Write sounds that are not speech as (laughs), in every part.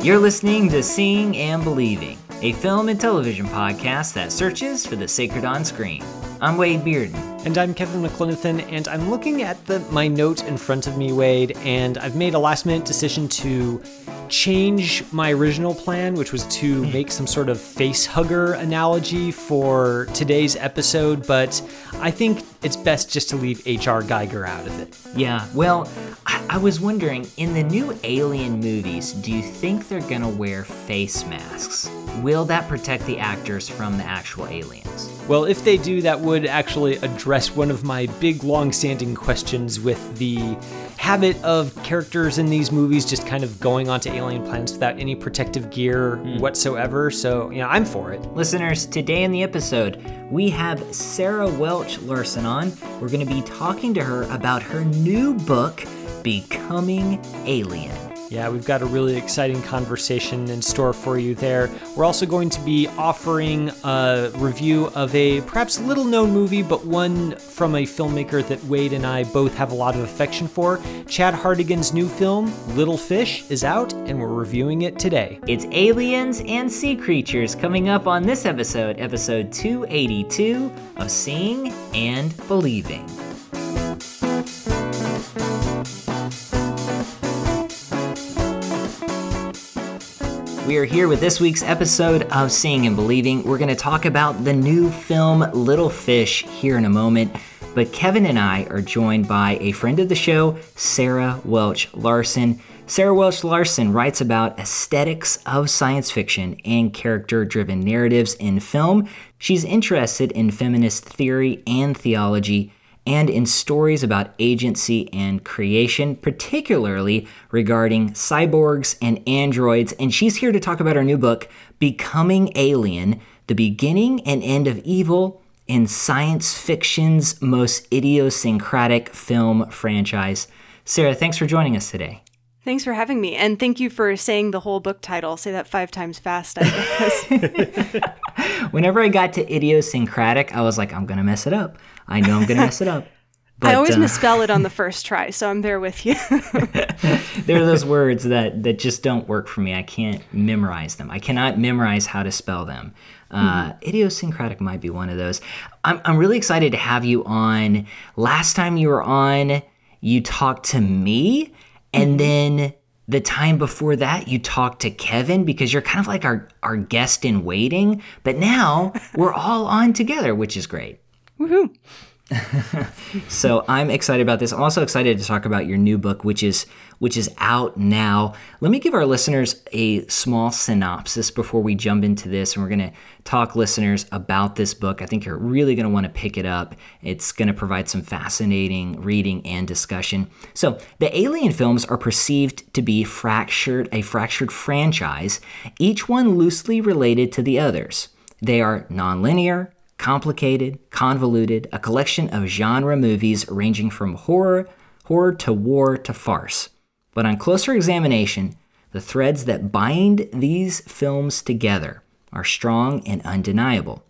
You're listening to Seeing and Believing, a film and television podcast that searches for the sacred on screen. I'm Wade Bearden. And I'm Kevin McLenithan, and I'm looking at the, my note in front of me, Wade, and I've made a last minute decision to change my original plan, which was to hmm. make some sort of face hugger analogy for today's episode, but I think it's best just to leave H.R. Giger out of it. Yeah, well, I, I was wondering in the new Alien movies, do you think they're gonna wear face masks? Will that protect the actors from the actual aliens? Well, if they do, that would actually address one of my big long standing questions with the habit of characters in these movies just kind of going onto alien planets without any protective gear mm. whatsoever. So, you know, I'm for it. Listeners, today in the episode, we have Sarah Welch Larson on. We're going to be talking to her about her new book, Becoming Alien. Yeah, we've got a really exciting conversation in store for you there. We're also going to be offering a review of a perhaps little known movie, but one from a filmmaker that Wade and I both have a lot of affection for. Chad Hartigan's new film, Little Fish, is out, and we're reviewing it today. It's aliens and sea creatures coming up on this episode, episode 282 of Seeing and Believing. We are here with this week's episode of Seeing and Believing. We're going to talk about the new film Little Fish here in a moment. But Kevin and I are joined by a friend of the show, Sarah Welch Larson. Sarah Welch Larson writes about aesthetics of science fiction and character driven narratives in film. She's interested in feminist theory and theology and in stories about agency and creation, particularly regarding cyborgs and androids. And she's here to talk about her new book, Becoming Alien The Beginning and End of Evil in Science Fiction's Most Idiosyncratic Film Franchise. Sarah, thanks for joining us today. Thanks for having me. And thank you for saying the whole book title. Say that five times fast, I guess. (laughs) Whenever I got to idiosyncratic, I was like, I'm going to mess it up. I know I'm going to mess it up. (laughs) But, I always uh, misspell it on the (laughs) first try, so I'm there with you. there are those words that, that just don't work for me. I can't memorize them. I cannot memorize how to spell them. Uh, mm-hmm. Idiosyncratic might be one of those. I'm, I'm really excited to have you on. Last time you were on, you talked to me, and mm-hmm. then the time before that, you talked to Kevin because you're kind of like our, our guest in waiting. But now (laughs) we're all on together, which is great. Woohoo! (laughs) so I'm excited about this. I'm also excited to talk about your new book, which is which is out now. Let me give our listeners a small synopsis before we jump into this, and we're going to talk listeners about this book. I think you're really going to want to pick it up. It's going to provide some fascinating reading and discussion. So the Alien films are perceived to be fractured, a fractured franchise, each one loosely related to the others. They are nonlinear, complicated, convoluted, a collection of genre movies ranging from horror, horror to war to farce. But on closer examination, the threads that bind these films together are strong and undeniable.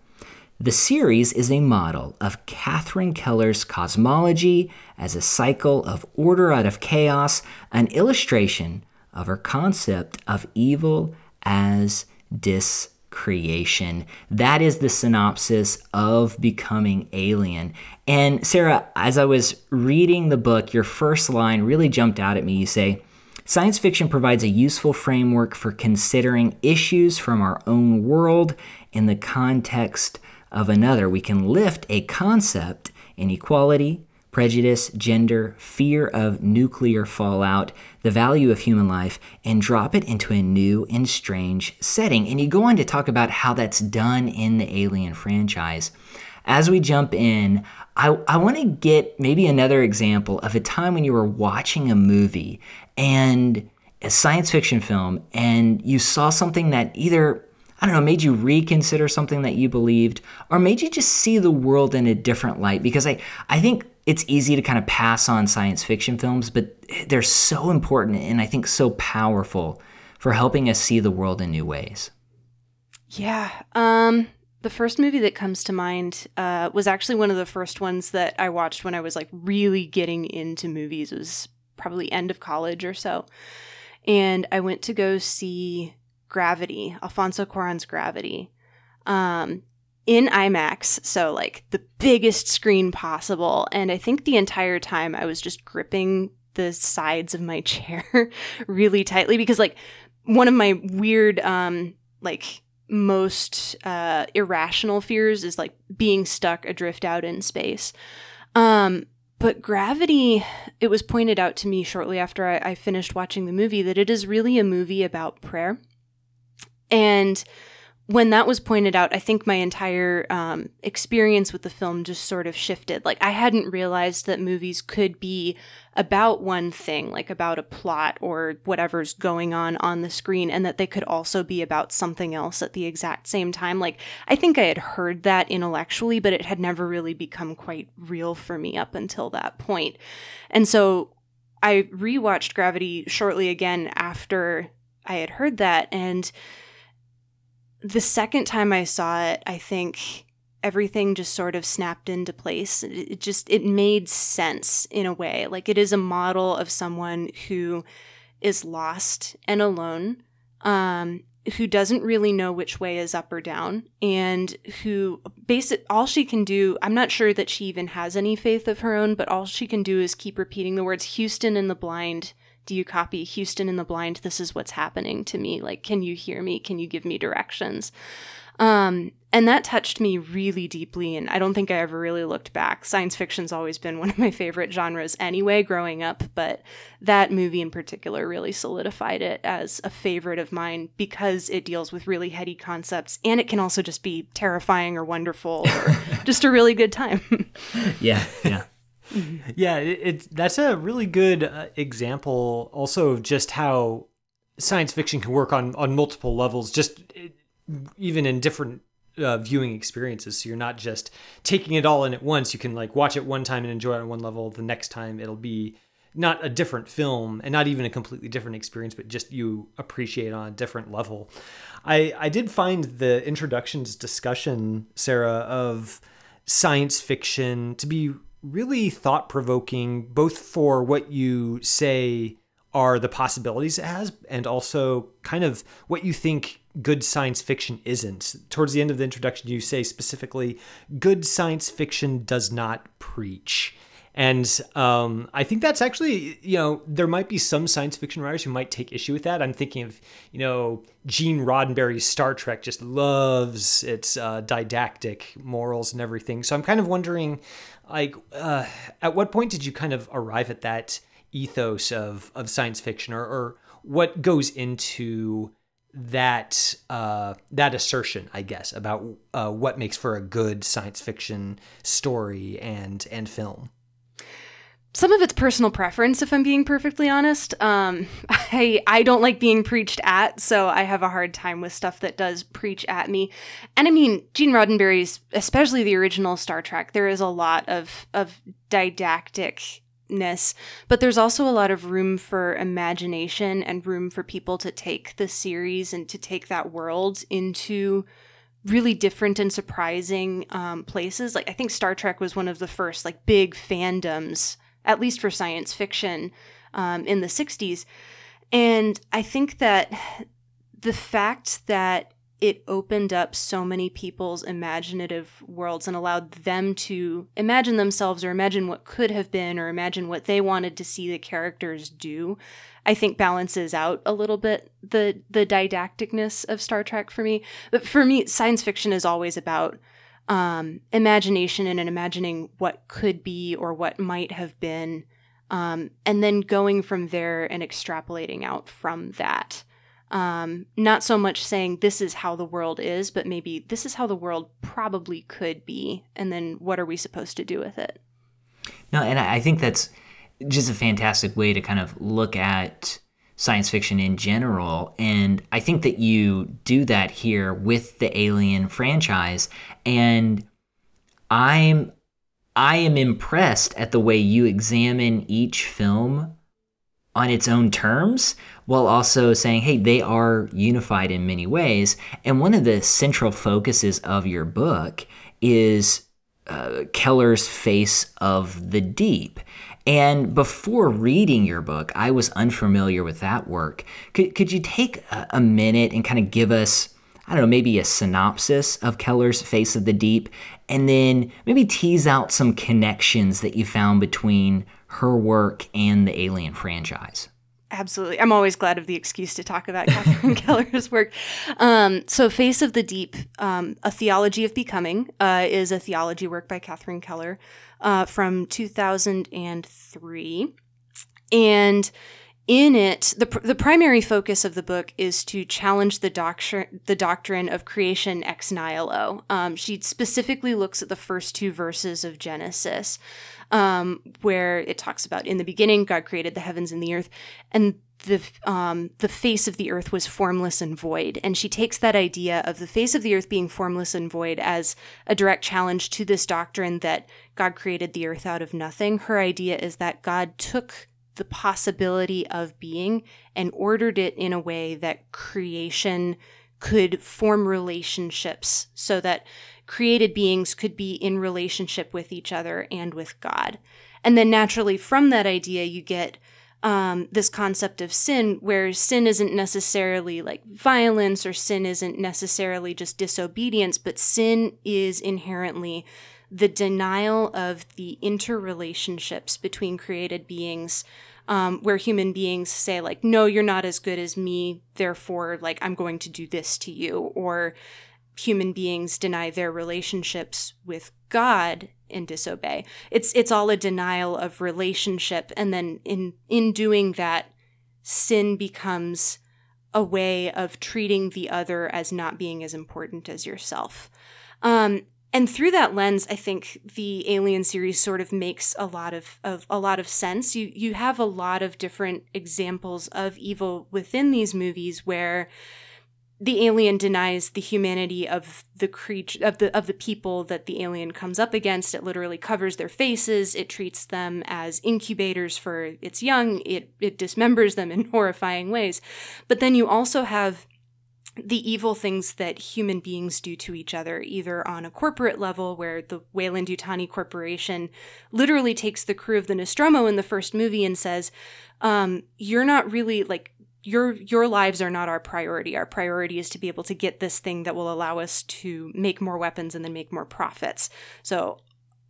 The series is a model of Catherine Keller's cosmology as a cycle of order out of chaos, an illustration of her concept of evil as dis creation. That is the synopsis of Becoming Alien. And Sarah, as I was reading the book, your first line really jumped out at me. You say, Science fiction provides a useful framework for considering issues from our own world in the context of another. We can lift a concept, inequality, prejudice, gender, fear of nuclear fallout, the value of human life, and drop it into a new and strange setting. And you go on to talk about how that's done in the Alien franchise. As we jump in, I, I want to get maybe another example of a time when you were watching a movie and a science fiction film and you saw something that either I don't know, made you reconsider something that you believed, or made you just see the world in a different light? Because I, I think it's easy to kind of pass on science fiction films, but they're so important and I think so powerful for helping us see the world in new ways. Yeah. Um, the first movie that comes to mind uh, was actually one of the first ones that I watched when I was like really getting into movies. It was probably end of college or so. and I went to go see Gravity, Alfonso Cuarón's Gravity, um, in IMAX, so like the biggest screen possible. And I think the entire time I was just gripping the sides of my (laughs) chair really tightly because like one of my weird um like most uh irrational fears is like being stuck adrift out in space. Um but gravity it was pointed out to me shortly after I, I finished watching the movie that it is really a movie about prayer. And when that was pointed out, I think my entire um, experience with the film just sort of shifted. Like, I hadn't realized that movies could be about one thing, like about a plot or whatever's going on on the screen, and that they could also be about something else at the exact same time. Like, I think I had heard that intellectually, but it had never really become quite real for me up until that point. And so I rewatched Gravity shortly again after I had heard that, and the second time I saw it, I think everything just sort of snapped into place. It just it made sense in a way. Like it is a model of someone who is lost and alone, um, who doesn't really know which way is up or down, and who basic all she can do. I'm not sure that she even has any faith of her own, but all she can do is keep repeating the words "Houston and the blind." Do you copy Houston in the blind? This is what's happening to me. Like, can you hear me? Can you give me directions? Um, and that touched me really deeply. And I don't think I ever really looked back. Science fiction's always been one of my favorite genres anyway, growing up. But that movie in particular really solidified it as a favorite of mine because it deals with really heady concepts and it can also just be terrifying or wonderful or (laughs) just a really good time. (laughs) yeah, yeah. Yeah, it, it, that's a really good uh, example also of just how science fiction can work on on multiple levels just it, even in different uh, viewing experiences. So you're not just taking it all in at once. You can like watch it one time and enjoy it on one level. The next time it'll be not a different film and not even a completely different experience but just you appreciate on a different level. I i did find the introductions discussion sarah of science fiction to be really thought provoking, both for what you say are the possibilities it has, and also kind of what you think good science fiction isn't. Towards the end of the introduction, you say specifically, good science fiction does not preach. And um, I think that's actually, you know, there might be some science fiction writers who might take issue with that. I'm thinking of, you know, Gene Roddenberry's Star Trek just loves its uh, didactic morals and everything. So I'm kind of wondering, like, uh, at what point did you kind of arrive at that ethos of, of science fiction or, or what goes into that uh, that assertion, I guess, about uh, what makes for a good science fiction story and and film some of it's personal preference if i'm being perfectly honest. Um, (laughs) i i don't like being preached at so i have a hard time with stuff that does preach at me. And i mean gene roddenberry's especially the original star trek there is a lot of of didacticness but there's also a lot of room for imagination and room for people to take the series and to take that world into really different and surprising um, places. Like i think star trek was one of the first like big fandoms at least for science fiction um, in the 60s. And I think that the fact that it opened up so many people's imaginative worlds and allowed them to imagine themselves or imagine what could have been or imagine what they wanted to see the characters do i think balances out a little bit the the didacticness of star trek for me but for me science fiction is always about um, imagination and imagining what could be or what might have been, um, and then going from there and extrapolating out from that. Um, not so much saying this is how the world is, but maybe this is how the world probably could be, and then what are we supposed to do with it? No, and I think that's just a fantastic way to kind of look at science fiction in general. And I think that you do that here with the Alien franchise. And I'm I am impressed at the way you examine each film on its own terms while also saying, hey, they are unified in many ways. And one of the central focuses of your book is uh, Keller's face of the deep. And before reading your book, I was unfamiliar with that work. Could, could you take a, a minute and kind of give us, I don't know, maybe a synopsis of Keller's Face of the Deep, and then maybe tease out some connections that you found between her work and the Alien franchise? Absolutely. I'm always glad of the excuse to talk about Catherine (laughs) Keller's work. Um, so, Face of the Deep, um, A Theology of Becoming, uh, is a theology work by Catherine Keller uh, from 2003. And in it, the, the primary focus of the book is to challenge the doctrine, the doctrine of creation ex nihilo. Um, she specifically looks at the first two verses of Genesis um, where it talks about in the beginning God created the heavens and the earth, and the um, the face of the earth was formless and void. And she takes that idea of the face of the earth being formless and void as a direct challenge to this doctrine that God created the earth out of nothing. Her idea is that God took the possibility of being and ordered it in a way that creation could form relationships so that created beings could be in relationship with each other and with God. And then naturally, from that idea, you get um, this concept of sin, where sin isn't necessarily like violence or sin isn't necessarily just disobedience, but sin is inherently the denial of the interrelationships between created beings. Um, where human beings say like no you're not as good as me therefore like i'm going to do this to you or human beings deny their relationships with God and disobey. It's it's all a denial of relationship and then in in doing that sin becomes a way of treating the other as not being as important as yourself. Um, and through that lens, I think the Alien series sort of makes a lot of, of a lot of sense. You you have a lot of different examples of evil within these movies where the alien denies the humanity of the creature of the of the people that the alien comes up against. It literally covers their faces. It treats them as incubators for its young. It it dismembers them in (laughs) horrifying ways. But then you also have the evil things that human beings do to each other, either on a corporate level, where the Weyland Yutani Corporation literally takes the crew of the Nostromo in the first movie and says, um, You're not really like your your lives are not our priority. Our priority is to be able to get this thing that will allow us to make more weapons and then make more profits. So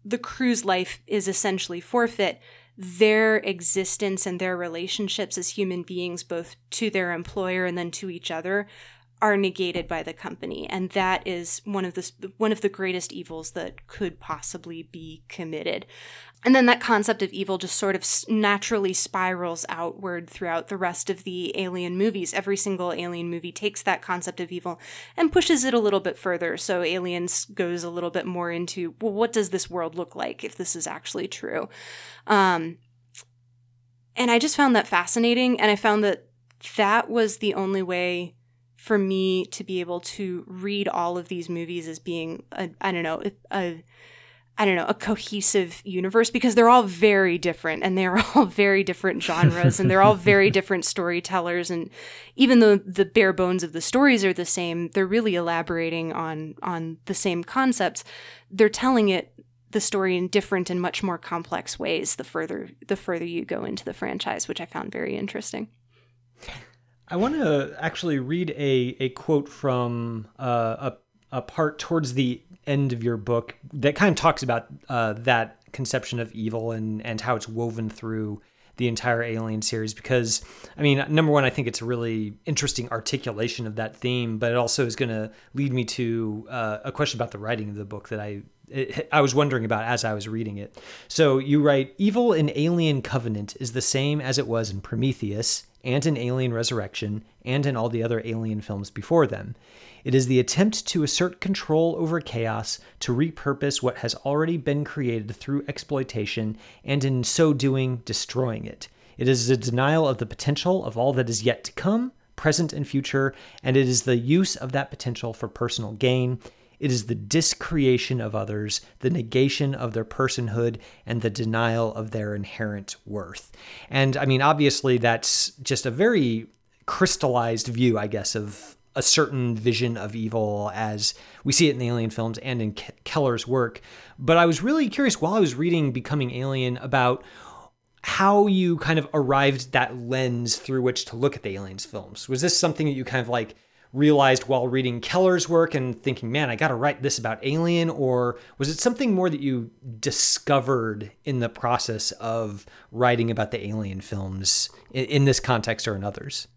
the crew's life is essentially forfeit. Their existence and their relationships as human beings, both to their employer and then to each other, are negated by the company and that is one of the one of the greatest evils that could possibly be committed and then that concept of evil just sort of naturally spirals outward throughout the rest of the alien movies. Every single alien movie takes that concept of evil and pushes it a little bit further. So aliens goes a little bit more into well what does this world look like if this is actually true? Um, and i just found that fascinating and i found that that was the only way for me to be able to read all of these movies as being I don't know a I don't know a cohesive universe because they're all very different and they're (laughs) all very different genres and they're all very (laughs) different storytellers and even though the bare bones of the stories are the same they're really elaborating on on the same concepts they're telling it the story in different and much more complex ways the further the further you go into the franchise which I found very interesting. I want to actually read a, a quote from uh, a, a part towards the end of your book that kind of talks about uh, that conception of evil and, and how it's woven through the entire Alien series. Because, I mean, number one, I think it's a really interesting articulation of that theme, but it also is going to lead me to uh, a question about the writing of the book that I I was wondering about as I was reading it. So you write, evil in Alien Covenant is the same as it was in Prometheus, and in Alien Resurrection, and in all the other Alien films before them. It is the attempt to assert control over chaos, to repurpose what has already been created through exploitation, and in so doing, destroying it. It is a denial of the potential of all that is yet to come, present and future, and it is the use of that potential for personal gain. It is the discreation of others, the negation of their personhood, and the denial of their inherent worth. And I mean, obviously, that's just a very crystallized view, I guess, of a certain vision of evil as we see it in the alien films and in Keller's work. But I was really curious while I was reading Becoming Alien about how you kind of arrived that lens through which to look at the aliens films. Was this something that you kind of like realized while reading Keller's work and thinking, man, I got to write this about Alien? Or was it something more that you discovered in the process of writing about the Alien films in, in this context or in others?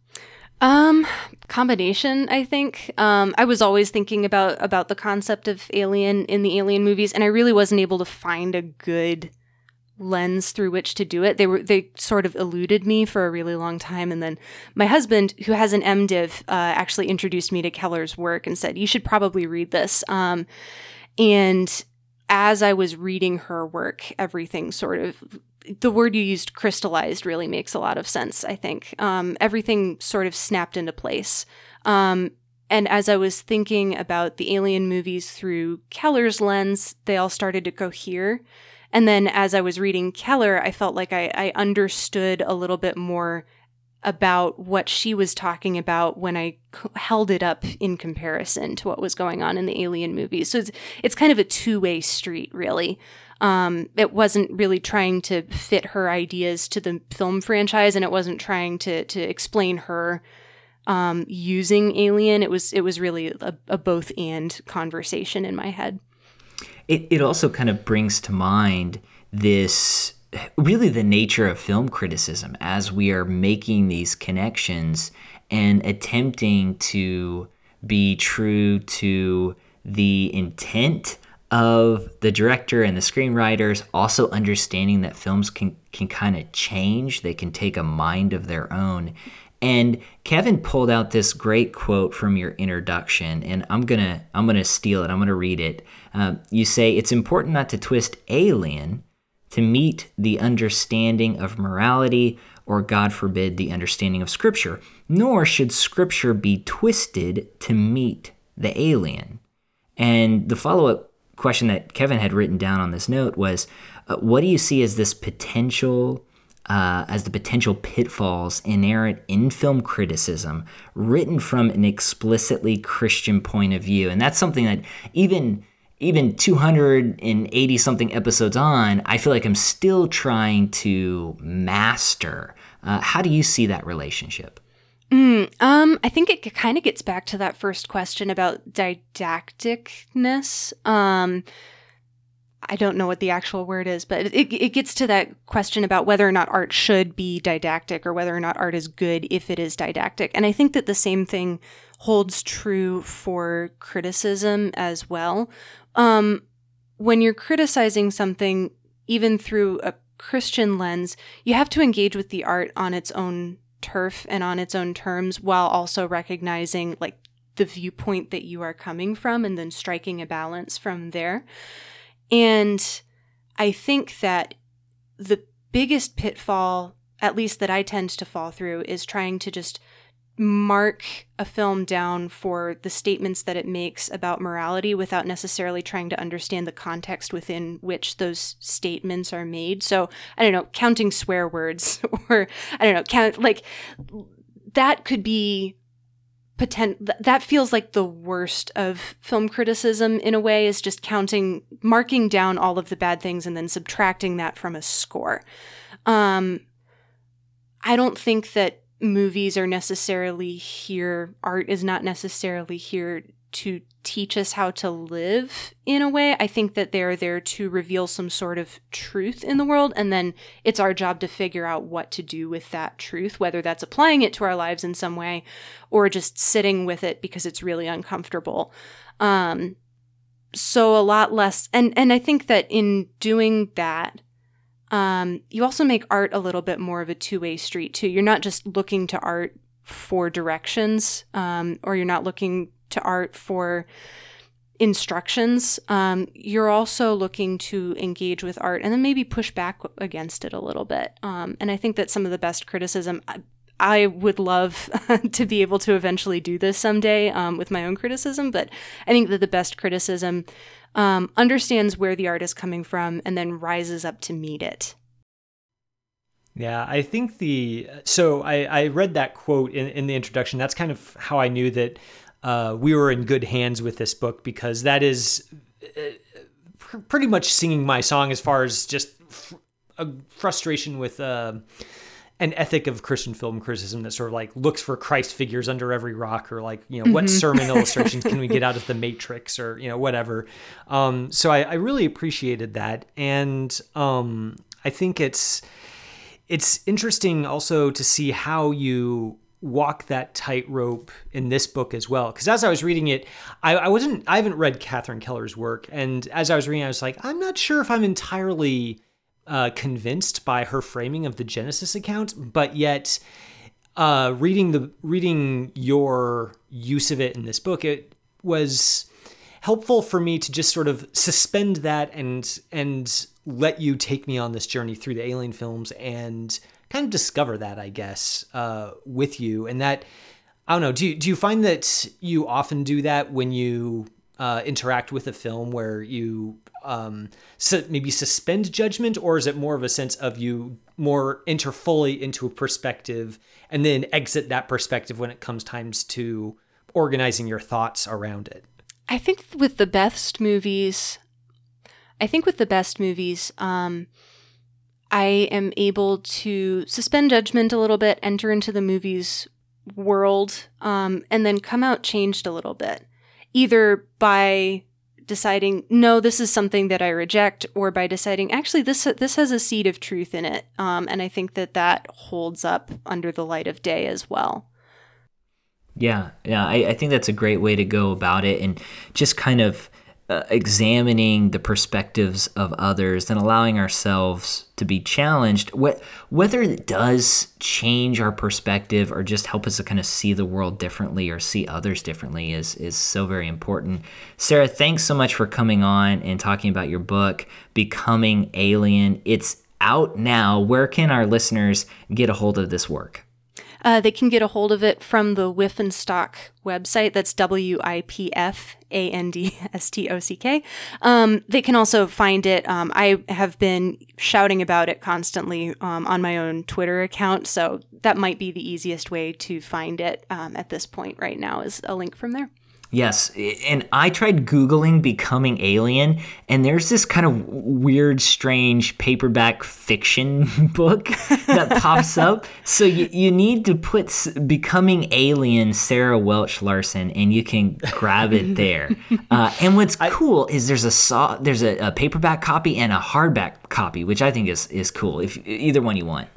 Um, combination, I think. Um, I was always thinking about about the concept of alien in the alien movies, and I really wasn't able to find a good lens through which to do it. They were they sort of eluded me for a really long time, and then my husband, who has an MDiv, uh, actually introduced me to Keller's work and said you should probably read this. Um, and as I was reading her work, everything sort of the word you used crystallized really makes a lot of sense i think um, everything sort of snapped into place um, and as i was thinking about the alien movies through keller's lens they all started to cohere and then as I was reading Keller, I felt like I, I understood a little bit more about what she was talking about when I held it up in comparison to what was going on in the Alien movies. So it's it's kind of a two way street, really. Um, it wasn't really trying to fit her ideas to the film franchise, and it wasn't trying to to explain her um, using Alien. It was it was really a, a both and conversation in my head it, it also kind of brings to mind this really the nature of film criticism as we are making these connections and attempting to be true to the intent of the director and the screenwriters also understanding that films can can kind of change they can take a mind of their own and Kevin pulled out this great quote from your introduction, and I'm gonna I'm gonna steal it. I'm gonna read it. Uh, you say it's important not to twist alien to meet the understanding of morality, or God forbid, the understanding of Scripture. Nor should Scripture be twisted to meet the alien. And the follow up question that Kevin had written down on this note was, uh, what do you see as this potential? uh, as the potential pitfalls inherent in film criticism written from an explicitly Christian point of view. And that's something that even even 280 something episodes on, I feel like I'm still trying to master. Uh, how do you see that relationship? Mm, um, I think it kind of gets back to that first question about didacticness. Um, I don't know what the actual word is, but it, it gets to that question about whether or not art should be didactic or whether or not art is good if it is didactic. And I think that the same thing holds true for criticism as well. Um, when you're criticizing something, even through a Christian lens, you have to engage with the art on its own turf and on its own terms while also recognizing like the viewpoint that you are coming from and then striking a balance from there. And I think that the biggest pitfall, at least that I tend to fall through, is trying to just mark a film down for the statements that it makes about morality without necessarily trying to understand the context within which those statements are made. So, I don't know, counting swear words (laughs) or I don't know, count like that could be potent that feels like the worst of film criticism in a way is just counting marking down all of the bad things and then subtracting that from a score um i don't think that movies are necessarily here art is not necessarily here to teach us how to live in a way. I think that they're there to reveal some sort of truth in the world, and then it's our job to figure out what to do with that truth, whether that's applying it to our lives in some way or just sitting with it because it's really uncomfortable. Um, so a lot less, and and I think that in doing that, um, you also make art a little bit more of a two way street too. You're not just looking to art for directions, um, or you're not looking to art for instructions, um, you're also looking to engage with art and then maybe push back against it a little bit. Um, and I think that some of the best criticism, I, I would love (laughs) to be able to eventually do this someday um, with my own criticism, but I think that the best criticism um, understands where the art is coming from and then rises up to meet it. Yeah, I think the so I, I read that quote in, in the introduction. That's kind of how I knew that uh, we were in good hands with this book because that is uh, pr- pretty much singing my song as far as just a frustration with uh, an ethic of Christian film criticism that sort of like looks for Christ figures under every rock, or like you know what sermon (laughs) illustrations can we get out of the Matrix, or you know whatever. Um, so I, I really appreciated that, and um, I think it's it's interesting also to see how you walk that tightrope in this book as well. Because as I was reading it, I, I, wasn't, I haven't read Catherine Keller's work, and as I was reading, I was like, I'm not sure if I'm entirely uh, convinced by her framing of the Genesis account, but yet. Uh, reading the reading your use of it in this book, it was helpful for me to just sort of suspend that and and let you take me on this journey through the alien films and kind of discover that, I guess, uh, with you. And that, I don't know, do you, do you find that you often do that when you uh, interact with a film where you um, maybe suspend judgment, or is it more of a sense of you more enter fully into a perspective and then exit that perspective when it comes times to organizing your thoughts around it? I think with the best movies, I think with the best movies, um, I am able to suspend judgment a little bit, enter into the movie's world, um, and then come out changed a little bit, either by deciding no, this is something that I reject, or by deciding actually this this has a seed of truth in it, um, and I think that that holds up under the light of day as well. Yeah, yeah, I, I think that's a great way to go about it, and just kind of uh, examining the perspectives of others and allowing ourselves to be challenged, wh- whether it does change our perspective or just help us to kind of see the world differently or see others differently is is so very important. Sarah, thanks so much for coming on and talking about your book, Becoming Alien. It's out now. Where can our listeners get a hold of this work? Uh, they can get a hold of it from the Wipf and Stock website. That's W I P F A N D S T O C K. Um, they can also find it. Um, I have been shouting about it constantly um, on my own Twitter account, so that might be the easiest way to find it um, at this point right now is a link from there. Yes, and I tried Googling becoming alien, and there's this kind of weird, strange paperback fiction (laughs) book that pops up. So you, you need to put becoming alien Sarah Welch Larson, and you can grab it there. (laughs) Uh, and what's I, cool is there's a saw, there's a, a paperback copy and a hardback copy, which I think is is cool. If either one you want.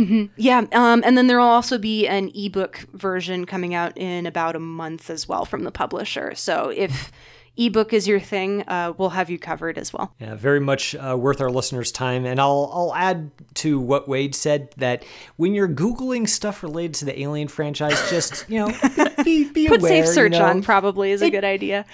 Mm-hmm. Yeah, um, and then there will also be an ebook version coming out in about a month as well from the publisher. So if ebook is your thing, uh, we'll have you covered as well. Yeah, very much uh, worth our listeners' time. And I'll I'll add to what Wade said that when you're googling stuff related to the Alien franchise, just you know be, be (laughs) put aware, safe search you know? on probably is a good idea.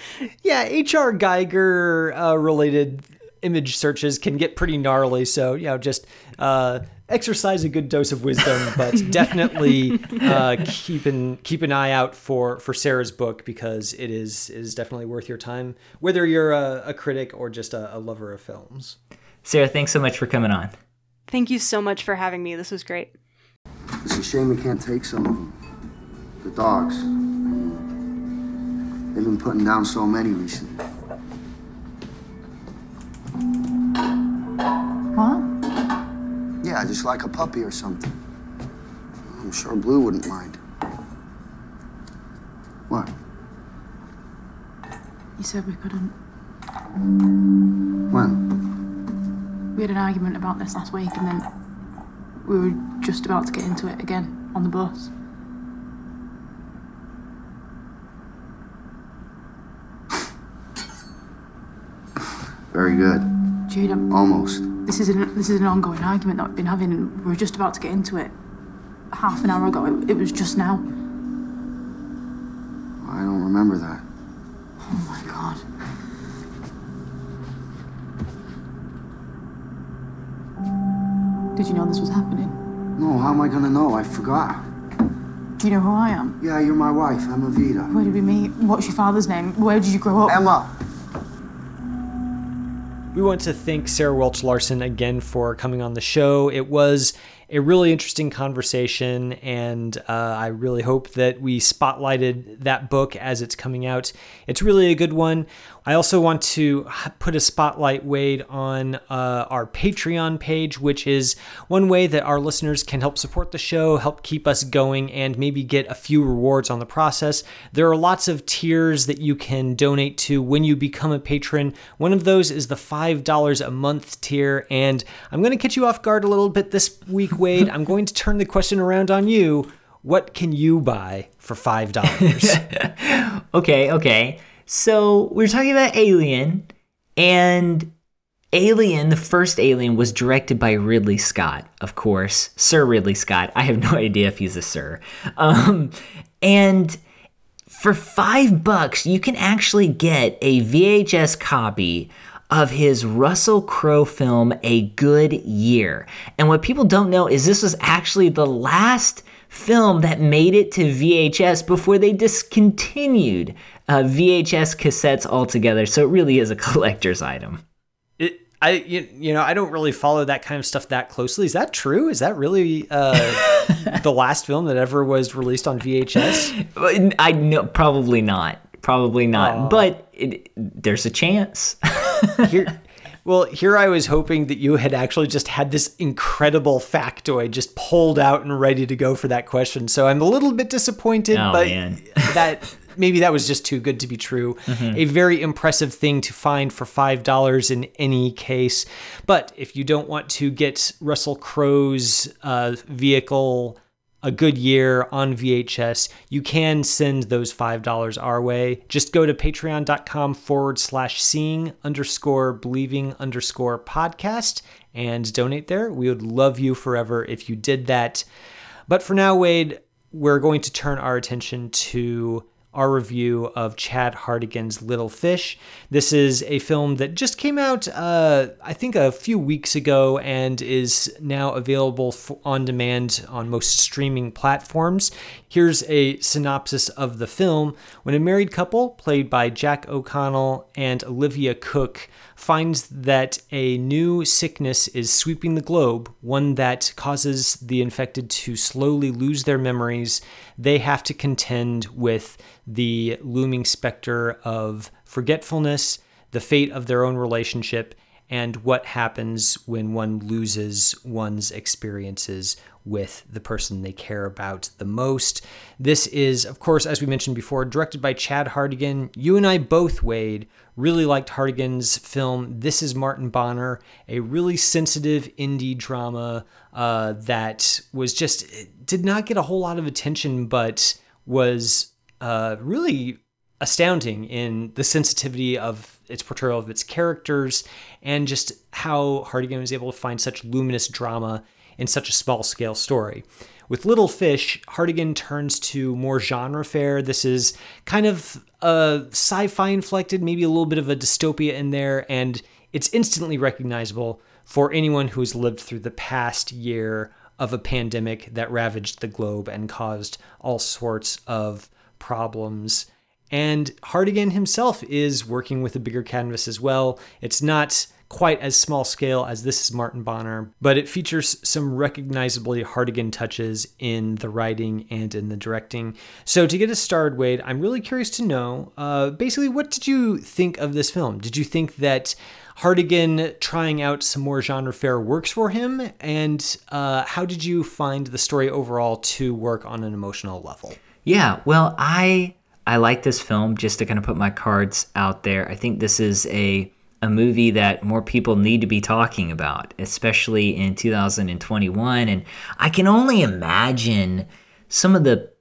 Yeah, H.R. Giger uh, related image searches can get pretty gnarly. So you know just uh, exercise a good dose of wisdom, but (laughs) definitely uh, keep an keep an eye out for for Sarah's book because it is it is definitely worth your time, whether you're a, a critic or just a, a lover of films. Sarah, thanks so much for coming on. Thank you so much for having me. This was great. It's a shame we can't take some of them. The dogs. They've been putting down so many recently. What? Yeah, just like a puppy or something. I'm sure Blue wouldn't mind. What? You said we couldn't. When? We had an argument about this last week and then we were just about to get into it again on the bus. Very good. Almost. this is an this is an ongoing argument that we've been having, and we are just about to get into it. Half an hour ago, it, it was just now. I don't remember that. Oh my god. Did you know this was happening? No, how am I gonna know? I forgot. Do you know who I am? Yeah, you're my wife, Emma Vita. Where did we meet? What's your father's name? Where did you grow up? Emma! We want to thank Sarah Welch Larson again for coming on the show. It was a really interesting conversation, and uh, I really hope that we spotlighted that book as it's coming out. It's really a good one. I also want to put a spotlight, Wade, on uh, our Patreon page, which is one way that our listeners can help support the show, help keep us going, and maybe get a few rewards on the process. There are lots of tiers that you can donate to when you become a patron. One of those is the $5 a month tier, and I'm going to catch you off guard a little bit this week, Wade. I'm going to turn the question around on you. What can you buy for $5? (laughs) okay, okay. So we're talking about Alien, and Alien, the first Alien, was directed by Ridley Scott, of course, Sir Ridley Scott. I have no (laughs) idea if he's a Sir. Um, and for five bucks, you can actually get a VHS copy of his Russell Crowe film, A Good Year. And what people don't know is this was actually the last film that made it to VHS before they discontinued uh, VHS cassettes altogether. So it really is a (laughs) collector's item. It, I you, you know I don't really follow that kind of stuff that closely. Is that true? Is that really uh, (laughs) the last film that ever was released on VHS? (laughs) I know probably not. Probably not. Aww. But it, there's a chance. (laughs) Here, well, here I was hoping that you had actually just had this incredible factoid just pulled out and ready to go for that question. So I'm a little bit disappointed, oh, but man. (laughs) that maybe that was just too good to be true. Mm-hmm. A very impressive thing to find for $5 in any case. But if you don't want to get Russell Crowe's uh, vehicle a good year on VHS, you can send those $5 our way. Just go to patreon.com forward slash seeing underscore believing underscore podcast and donate there. We would love you forever if you did that. But for now, Wade, we're going to turn our attention to our review of Chad Hartigan's Little Fish. This is a film that just came out, uh, I think, a few weeks ago and is now available on demand on most streaming platforms. Here's a synopsis of the film. When a married couple, played by Jack O'Connell and Olivia Cooke, finds that a new sickness is sweeping the globe, one that causes the infected to slowly lose their memories, they have to contend with the looming specter of forgetfulness, the fate of their own relationship, and what happens when one loses one's experiences with the person they care about the most. This is, of course, as we mentioned before, directed by Chad Hartigan. You and I both, Wade, really liked Hartigan's film. This is Martin Bonner, a really sensitive indie drama uh, that was just, did not get a whole lot of attention, but was uh, really astounding in the sensitivity of its portrayal of its characters and just how Hartigan was able to find such luminous drama in such a small scale story. With Little Fish, Hartigan turns to more genre fare. This is kind of a sci fi inflected, maybe a little bit of a dystopia in there, and it's instantly recognizable for anyone who has lived through the past year of a pandemic that ravaged the globe and caused all sorts of problems. And Hartigan himself is working with a bigger canvas as well. It's not quite as small scale as this is Martin Bonner, but it features some recognizably Hartigan touches in the writing and in the directing. So to get us started, Wade, I'm really curious to know, uh, basically, what did you think of this film? Did you think that Hartigan trying out some more genre fare works for him? And uh, how did you find the story overall to work on an emotional level? Yeah, well, I I like this film just to kind of put my cards out there. I think this is a a movie that more people need to be talking about, especially in 2021. And I can only imagine some of the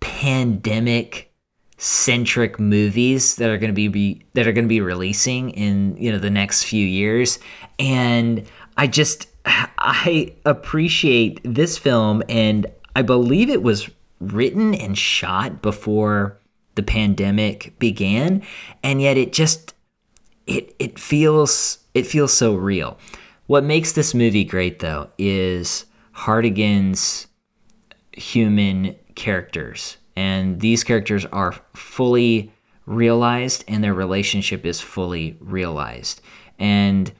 pandemic centric movies that are going to be, be that are going to be releasing in you know the next few years and i just i appreciate this film and i believe it was written and shot before the pandemic began and yet it just it it feels it feels so real. What makes this movie great though is Hartigan's human characters. And these characters are fully realized and their relationship is fully realized. And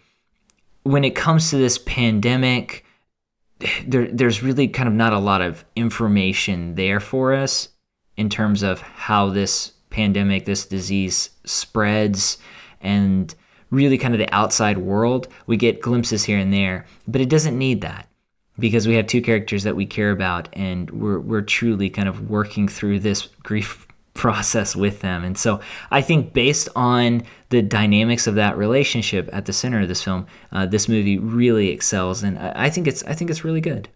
when it comes to this pandemic, there, there's really kind of not a lot of information there for us in terms of how this pandemic, this disease spreads, and really kind of the outside world. We get glimpses here and there, but it doesn't need that because we have two characters that we care about, and we're we're truly kind of working through this grief (laughs) process with them. And so I think based on the dynamics of that relationship at the center of this film, uh, this movie really excels, and I, I think it's I think it's really good.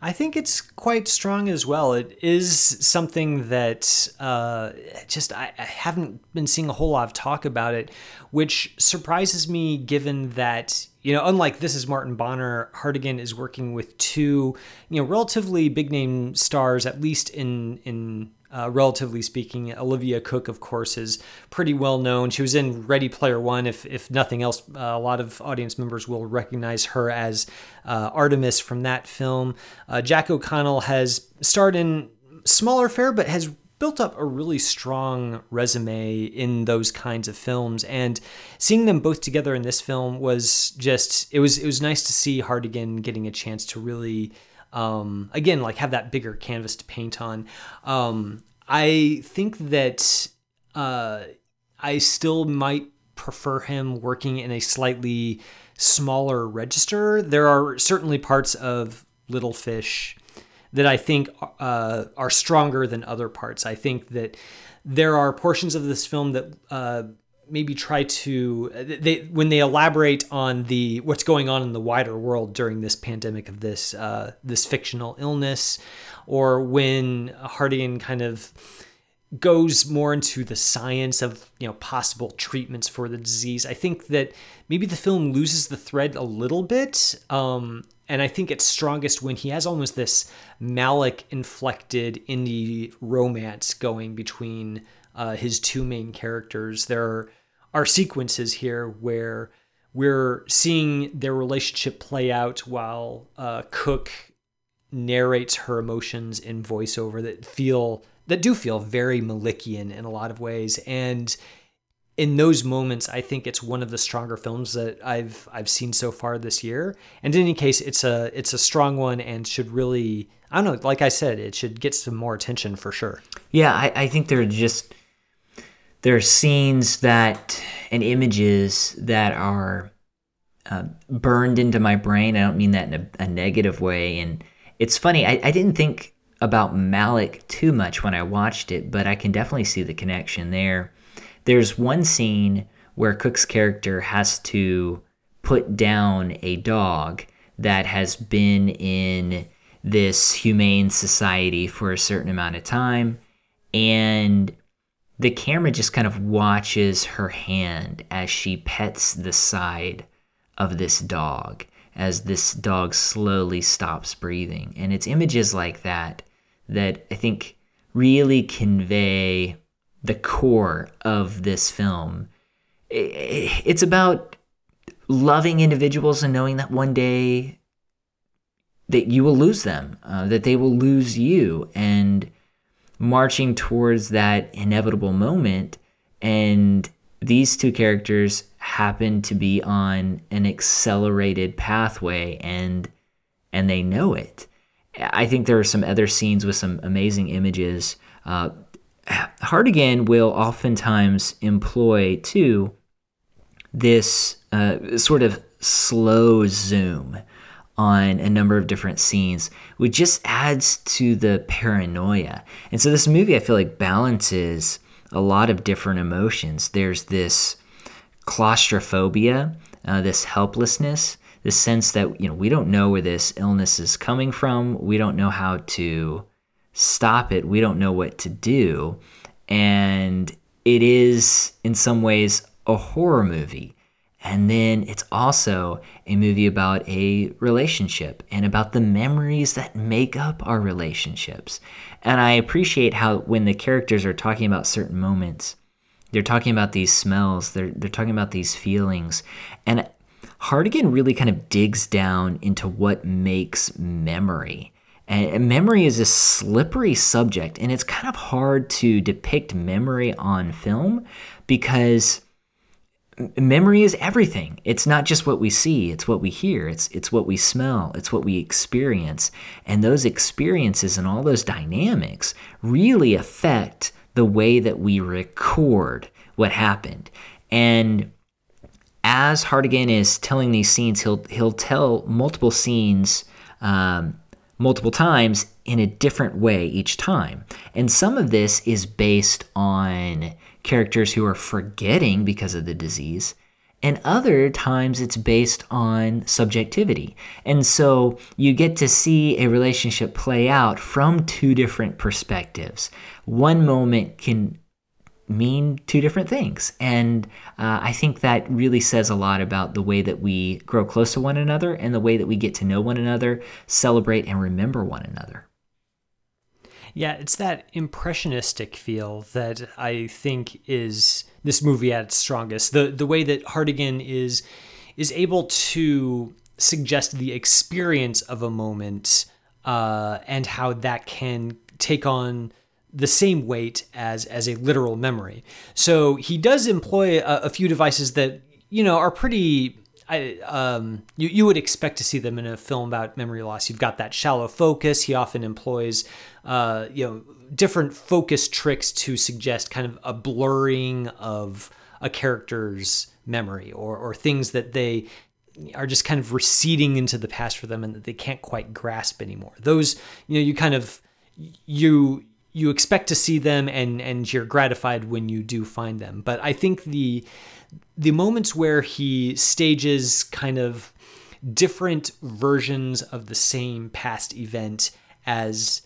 I think it's quite strong as well. It is something that uh, just I, I, haven't been seeing a whole lot of talk about it, which surprises me given that you know, unlike this is Martin Bonner, Hartigan is working with two you know relatively big name stars, at least in in uh, relatively speaking. Olivia Cooke, of course, is pretty well known. She was in Ready Player One. If, if nothing else, uh, a lot of audience members will recognize her as uh, Artemis from that film. Uh, Jack O'Connell has starred in smaller fare, but has built up a really strong resume in those kinds of films and seeing them both together in this film was just it was it was nice to see Hartigan getting a chance to really um, again, like have that bigger canvas to paint on. Um, I think that uh, I still might prefer him working in a slightly smaller register. There are certainly parts of Little Fish that I think uh, are stronger than other parts. I think that there are portions of this film that uh, maybe try to they when they elaborate on the what's going on in the wider world during this pandemic of this uh, this fictional illness, or when Hartigan kind of goes more into the science of you know possible treatments for the disease. I think that maybe the film loses the thread a little bit. Um, and I think it's strongest when he has almost this Malick inflected indie romance going between uh, his two main characters. There are are sequences here where we're seeing their relationship play out while uh, Cooke narrates her emotions in voiceover that feel that do feel very Malickian in a lot of ways. And in those moments I think it's one of the stronger films that I've I've seen so far this year. And in any case it's a it's a strong one and should really I don't know like I said it should get some more attention for sure. Yeah I, I think they're just there are scenes that and images that are uh, burned into my brain. I don't mean that in a, a negative way. And it's funny, I, I, didn't think about Malick too much when I watched it, but I can definitely see the connection there. There's one scene where Cooke's character has to put down a dog that has been in this humane society for a certain amount of time. And the camera just kind of watches her hand as she pets the side of this dog as this dog slowly stops breathing. And it's images like that that I think really convey the core of this film. It's about loving individuals and knowing that one day that you will lose them, uh, that they will lose you, and marching towards that inevitable moment. And these two characters happen to be on an accelerated pathway and and they know it. I think there are some other scenes with some amazing images. Uh, Hartigan will oftentimes employ too this uh, sort of slow zoom on a number of different scenes, which just adds to the paranoia. And so this movie, I feel like, balances a lot of different emotions. There's this claustrophobia, uh, this helplessness, this sense that you know we don't know where this illness is coming from. We don't know how to stop it. We don't know what to do, and it is in some ways a horror movie and then it's also a movie about a relationship and about the memories that make up our relationships. And I appreciate how when the characters are talking about certain moments, they're talking about these smells, they're, they're talking about these feelings. And Hartigan really kind of digs down into what makes memory. And memory is a slippery subject, and it's kind of hard to depict memory on film because memory is everything. It's not just what we see, it's what we hear, it's it's what we smell, it's what we experience. And those experiences and all those dynamics really affect the way that we record what happened. And as Hartigan is telling these scenes, he'll he'll tell multiple scenes um, multiple times in a different way each time. And some of this is based on characters who are forgetting because of the disease, and other times it's based on subjectivity. And so you get to see a relationship play out from two different perspectives. One moment can mean two different things. And uh, I think that really says a lot about the way that we grow close to one another and the way that we get to know one another, celebrate, and remember one another. Yeah, it's that impressionistic feel that I think is this movie at its strongest. The the way that Hartigan is is able to suggest the experience of a moment uh, and how that can take on the same weight as as a literal memory. So he does employ a, a few devices that you know are pretty. I, um, you, you would expect to see them in a film about memory loss. You've got that shallow focus. He often employs, uh, you know, different focus tricks to suggest kind of a blurring of a character's memory or, or things that they are just kind of receding into the past for them and that they can't quite grasp anymore. Those, you know, you kind of you you expect to see them and and you're gratified when you do find them. But I think the the moments where he stages kind of different versions of the same past event as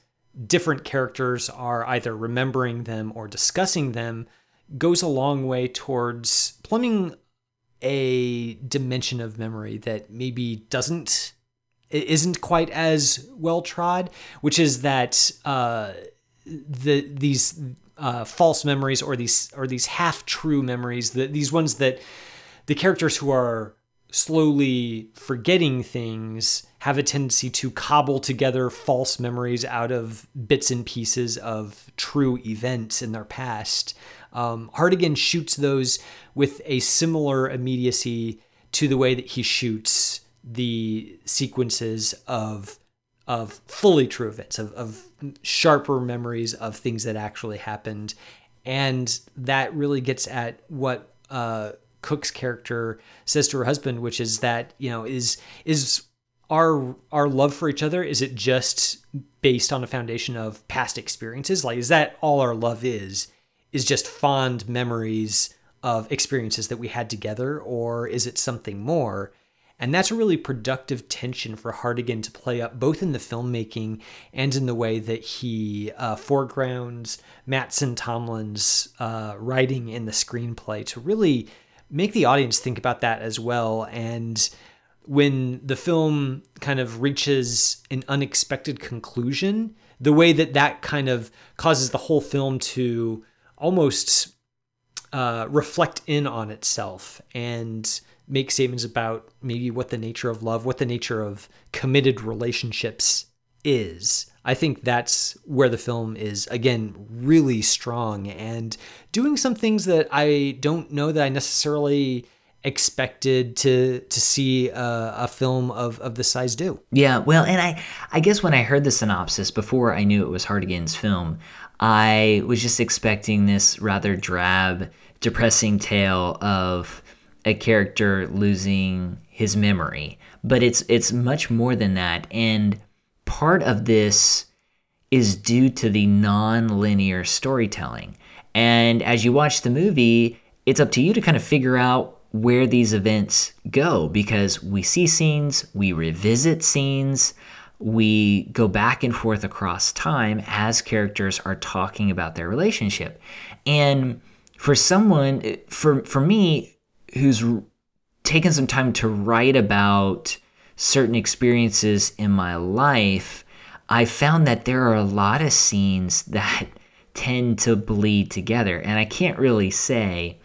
different characters are either remembering them or discussing them goes a long way towards plumbing a dimension of memory that maybe doesn't isn't quite as well trod, which is that uh, the these uh, false memories or these or these half true memories, the, these ones that the characters who are slowly forgetting things have a tendency to cobble together false memories out of bits and pieces of true events in their past. Um, Hartigan shoots those with a similar immediacy to the way that he shoots the sequences of of fully true events, of, of sharper memories of things that actually happened. And that really gets at what uh, Cooke's character says to her husband, which is that, you know, is is our our love for each other, is it just based on a foundation of past experiences? Like, is that all our love is? Is just fond memories of experiences that we had together, or is it something more? And that's a really productive tension for Hartigan to play up, both in the filmmaking and in the way that he uh, foregrounds Mattson Tomlin's uh, writing in the screenplay to really make the audience think about that as well. And when the film kind of reaches an unexpected conclusion, the way that that kind of causes the whole film to almost uh, reflect in on itself and make statements about maybe what the nature of love, what the nature of committed relationships is. I think that's where the film is, again, really strong and doing some things that I don't know that I necessarily expected to to see a, a, film of, of this size do. Yeah, well, and I I guess when I heard the synopsis before I knew it was Hartigan's film, I was just expecting this rather drab, depressing tale of a character losing his memory, but it's it's much more than that. And part of this is due to the non-linear storytelling. And as you watch the movie, it's up to you to kind of figure out where these events go because we see scenes, we revisit scenes, we go back and forth across time as characters are talking about their relationship. And for someone for for me who's taken some time to write about certain experiences in my life, I found that there are a lot of scenes (laughs) that tend to bleed together. And I can't really say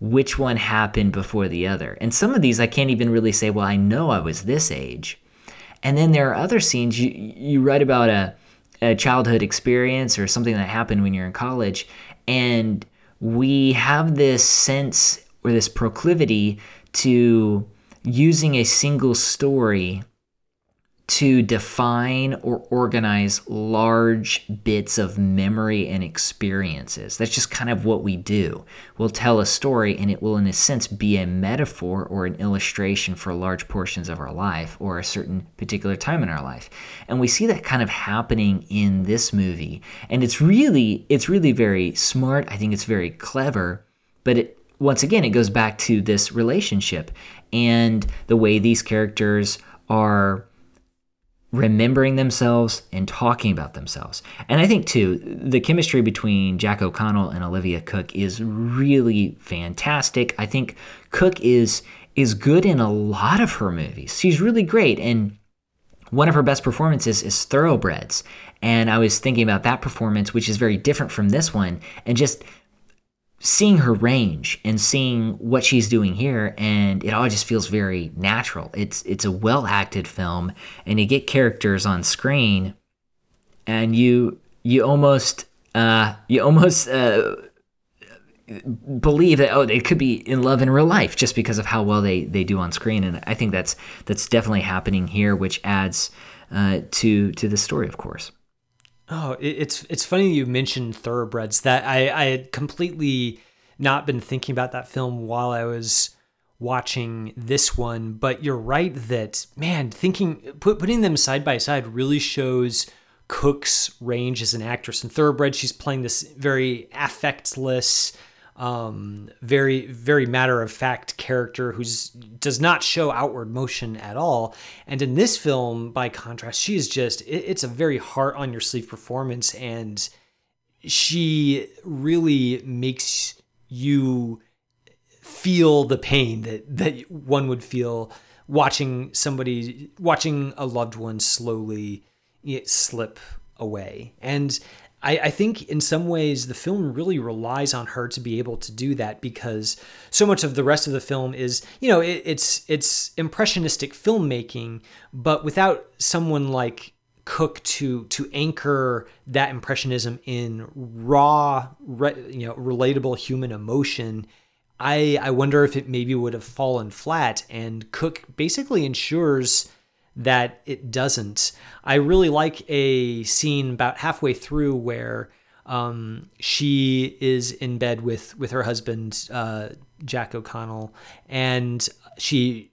which one happened before the other. And some of these I can't even really say, well, I know I was this age. And then there are other scenes you, you write about a, a childhood experience or something that happened when you're in college, and we have this sense or this proclivity to using a single story to define or organize large bits of memory and experiences. That's just kind of what we do. We'll tell a story and it will, in a sense, be a metaphor or an illustration for large portions of our life or a certain particular time in our life. And we see that kind of happening in this movie. And it's really, it's really very smart. I think it's very clever, but it, once again, it goes back to this relationship and the way these characters are remembering themselves and talking about themselves. And I think too, the chemistry between Jack O'Connell and Olivia Cooke is really fantastic. I think Cooke is is good in a lot of her movies. She's really great and one of her best performances is Thoroughbreds. And I was thinking about that performance which is very different from this one and just seeing her range and seeing what she's doing here and it all just feels very natural. It's it's a well acted film and you get characters on screen and you you almost uh you almost uh believe that oh they could be in love in real life just because of how well they they do on screen and i think that's that's definitely happening here which adds uh to to the story of course Oh, it's it's funny you mentioned thoroughbreds. That I I had completely not been thinking about that film while I was watching this one. But you're right that man, thinking put, putting them side by side really shows Cooke's range as an actress. In Thoroughbred, she's playing this very affectless, um, very very matter of fact character who's does not show outward motion at all. And in this film, by contrast, she is just it, it's a very heart on your sleeve performance, and she really makes you feel the pain that that one would feel watching somebody watching a loved one slowly slip away and I, I, think in some ways the film really relies on her to be able to do that because so much of the rest of the film is you know it, it's it's impressionistic filmmaking but without someone like Cooke to to anchor that impressionism in raw re, you know relatable human emotion I I wonder if it maybe would have fallen flat. And Cooke basically ensures that it doesn't. I really like a scene about halfway through where um, she is in bed with with her husband uh, Jack O'Connell, and she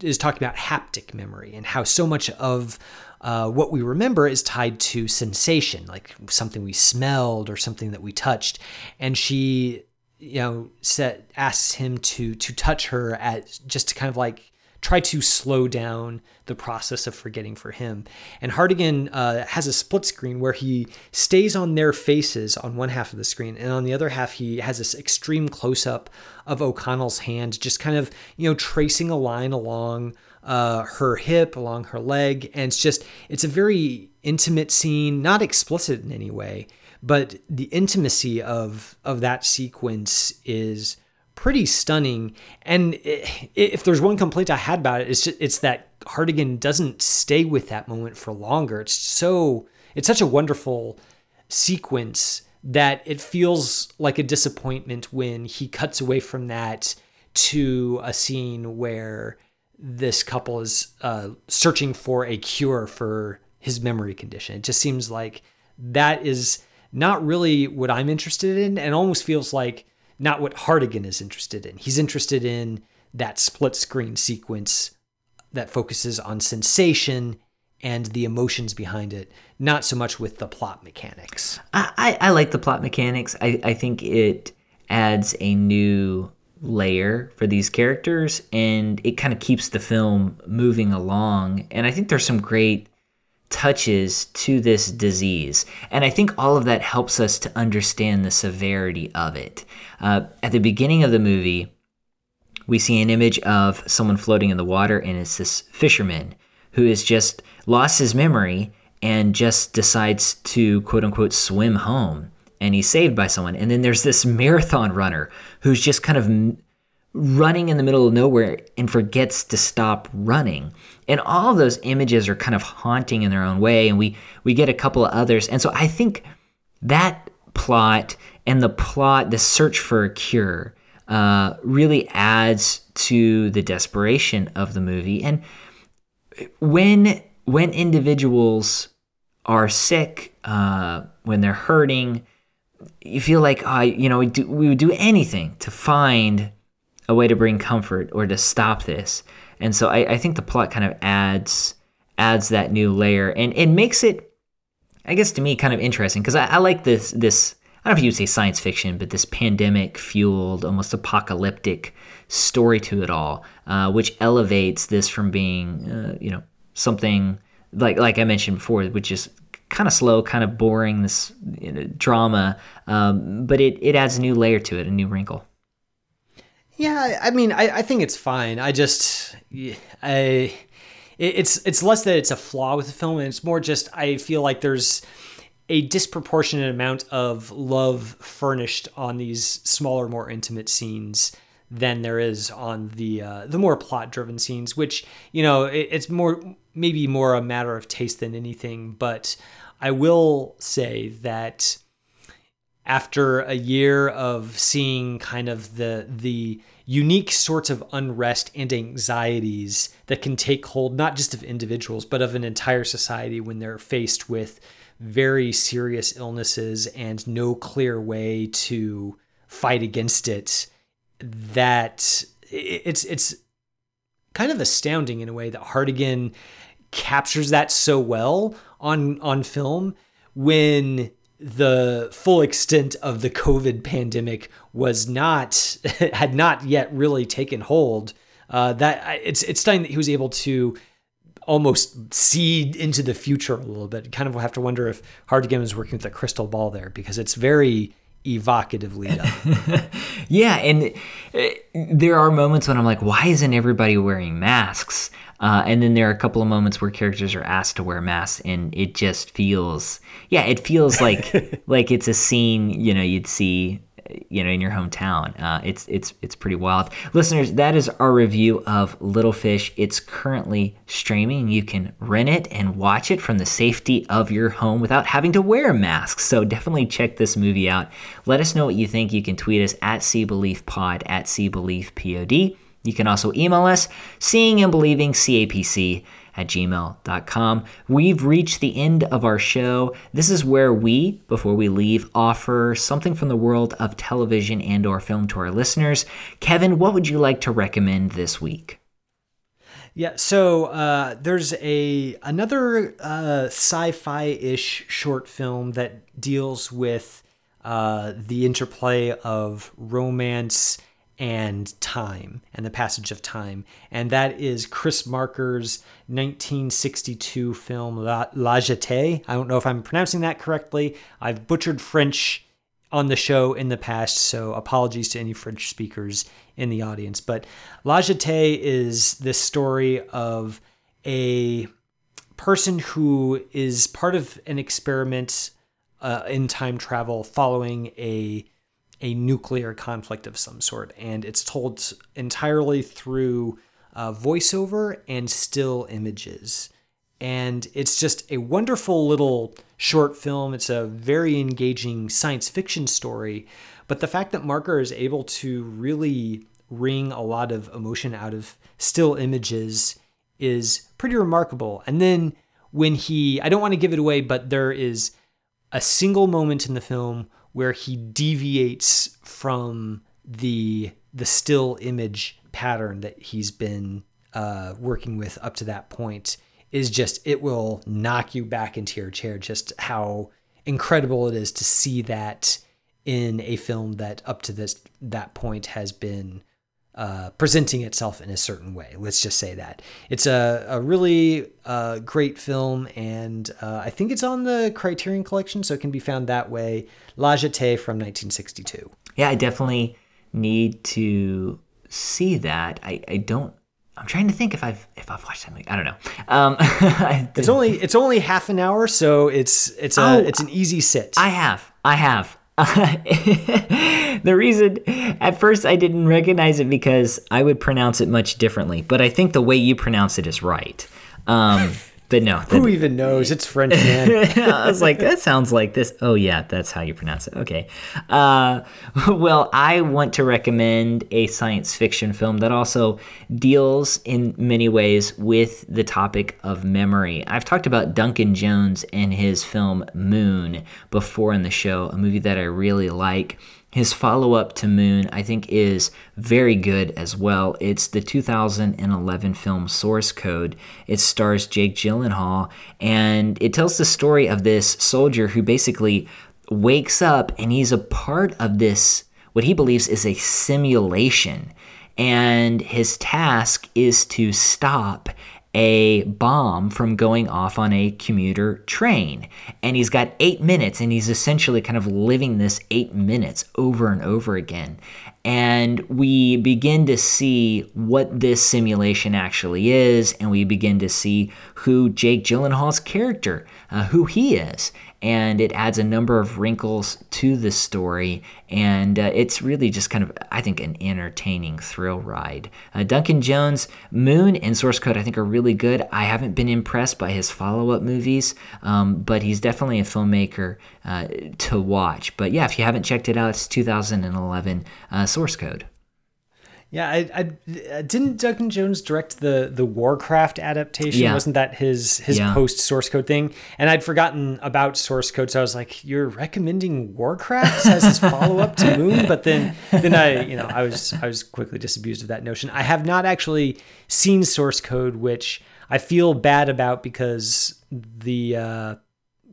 is talking about haptic memory and how so much of uh, what we remember is tied to sensation, like something we smelled or something that we touched, and she you know set asks him to to touch her at just to kind of like try to slow down the process of forgetting for him. And Hartigan uh, has a split screen where he stays on their faces on one half of the screen, and on the other half, he has this extreme close up of O'Connell's hand, just kind of, you know, tracing a line along uh, her hip, along her leg. And it's just, it's a very intimate scene, not explicit in any way. But the intimacy of of that sequence is pretty stunning. And if there's one complaint I had about it, it's just, it's that Hartigan doesn't stay with that moment for longer. It's so it's such a wonderful sequence that it feels like a disappointment when he cuts away from that to a scene where this couple is uh, searching for a cure for his memory condition. It just seems like that is not really what I'm interested in, and almost feels like not what Hartigan is interested in. He's interested in that split screen sequence that focuses on sensation and the emotions behind it, not so much with the plot mechanics. I, I, I like the plot mechanics. I, I think it adds a new layer for these characters and it kind of keeps the film moving along. And I think there's some great touches to this disease. And I think all of that helps us to understand the severity of it. Uh, at the beginning of the movie, we see an image of someone floating in the water, and it's this fisherman who has just lost his memory and just decides to quote unquote swim home. And he's saved by someone. And then there's this marathon runner who's just kind of running in the middle of nowhere and forgets to stop running. And all those images are kind of haunting in their own way. And we, we get a couple of others. And so I think that plot and the plot, the search for a cure, uh, really adds to the desperation of the movie. And when when individuals are sick, uh, when they're hurting, you feel like I, you know, we, do, we would do anything to find a way to bring comfort or to stop this. And so I, I think the plot kind of adds adds that new layer and it makes it, I guess, to me, kind of interesting because I, I like this this. I don't know if you would say science fiction, but this pandemic fueled, almost apocalyptic story to it all, uh, which elevates this from being, uh, you know, something like like I mentioned before, which is kind of slow, kind of boring, this you know, drama, um, but it, it adds a new layer to it, a new wrinkle. Yeah, I mean, I, I think it's fine. I just, I, it's it's less that it's a flaw with the film, and it's more just I feel like there's a disproportionate amount of love furnished on these smaller, more intimate scenes than there is on the uh, the more plot driven scenes, which you know it, it's more maybe more a matter of taste than anything. But I will say that after a year of seeing kind of the the unique sorts of unrest and anxieties that can take hold not just of individuals but of an entire society when they're faced with very serious illnesses and no clear way to fight against it that it's it's kind of astounding in a way that Hartigan captures that so well on on film when the full extent of the COVID pandemic was not (laughs) had not yet really taken hold. Uh, that it's it's stunning that he was able to almost see into the future a little bit. kind of have to wonder if Hartigan was working with a crystal ball there because it's very evocatively done. (laughs) yeah, and uh, there are moments when I'm like, why isn't everybody wearing masks? Uh, and then there are a couple of moments where characters are asked to wear masks, and it just feels, yeah, it feels like (laughs) like it's a scene you know you'd see you know in your hometown. Uh, it's it's it's pretty wild. Listeners, that is our review of Little Fish. It's currently streaming. You can rent it and watch it from the safety of your home without having to wear a mask. So definitely check this movie out. Let us know what you think. You can tweet us at SeeBeliefPod at SeeBeliefPod. You can also email us, seeing and believing CAPC at gmail.com. We've reached the end of our show. This is where we, before we leave, offer something from the world of television and or film to our listeners. Kevin, what would you like to recommend this week? Yeah, so uh, there's a another uh, sci-fi-ish short film that deals with uh, the interplay of romance and time and the passage of time. And that is Chris Marker's 1962 film La, La Jetée. I don't know if I'm pronouncing that correctly. I've butchered French on the show in the past, so apologies to any French speakers in the audience. But La Jetée is this story of a person who is part of an experiment uh, in time travel following a a nuclear conflict of some sort, and it's told entirely through uh, voiceover and still images. And it's just a wonderful little short film. It's a very engaging science fiction story. But the fact that Marker is able to really wring a lot of emotion out of still images is pretty remarkable. And then when he, I don't want to give it away, but there is a single moment in the film where he deviates from the the still image pattern that he's been uh, working with up to that point is just it will knock you back into your chair just how incredible it is to see that in a film that up to this that point has been uh, presenting itself in a certain way. Let's just say that it's a, a really uh, great film, and uh, I think it's on the Criterion Collection, so it can be found that way. La Jetée from 1962. Yeah, I definitely need to see that. I, I don't. I'm trying to think if I've if I've watched something. I don't know. Um, (laughs) it's only it's only half an hour, so it's it's a oh, it's an easy sit. I have I have. (laughs) the reason at first I didn't recognize it because I would pronounce it much differently, but I think the way you pronounce it is right. Um, but no, Who even knows? It's French, man. (laughs) I was like, that sounds like this. Oh, yeah, that's how you pronounce it. Okay. Uh, (laughs) well, I want to recommend a science fiction film that also deals in many ways with the topic of memory. I've talked about Duncan Jones and his film Moon before in the show, a movie that I really like. His follow up to Moon, I think, is very good as well. It's the 2011 film Source Code. It stars Jake Gyllenhaal, and it tells the story of this soldier who basically wakes up and he's a part of this, what he believes is a simulation. And his task is to stop a bomb from going off on a commuter train. And he's got eight minutes, and he's essentially kind of living this eight minutes over and over again. And we begin to see what this simulation actually is, and we begin to see who Jake Gyllenhaal's character, uh, who he is and it adds a number of wrinkles to the story and uh, it's really just kind of i think an entertaining thrill ride. Uh, duncan jones moon and source code i think are really good. I haven't been impressed by his follow-up movies um, but he's definitely a filmmaker uh, to watch. But yeah if you haven't checked it out it's 2011 uh, source code Yeah, I, I didn't Duncan Jones direct the the Warcraft adaptation. Yeah. Wasn't that his his Yeah. post source code thing? And I'd forgotten about source code, so I was like, "You're recommending Warcraft as his follow up to Moon?" (laughs) But then then I you know I was I was quickly disabused of that notion. I have not actually seen source code, which I feel bad about because the uh,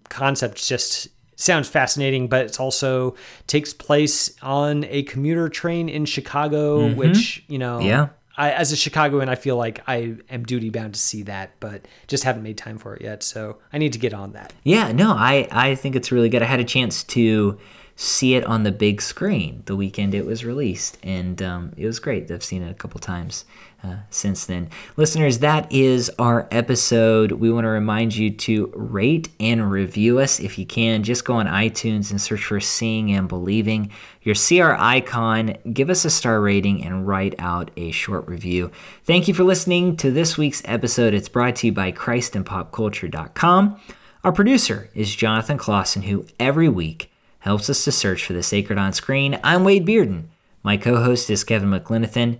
concept just sounds fascinating, but it's also takes place on a commuter train in Chicago, which you know, Yeah. I, as a Chicagoan, I feel like I am duty bound to see that, but just haven't made time for it yet. So I need to get on that. Yeah, no, I, I think it's really good. I had a chance to see it on the big screen the weekend it was released, and um, it was great. I've seen it a couple times uh, since then. Listeners, that is our episode. We want to remind you to rate and review us if you can. Just go on iTunes and search for Seeing and Believing. Your CR icon, give us a star rating, and write out a short review. Thank you for listening to this week's episode. It's brought to you by ChristandPopCulture.com. Our producer is Jonathan Clausen, who every week helps us to search for the sacred on screen. I'm Wade Bearden. My co host is Kevin McLenithan.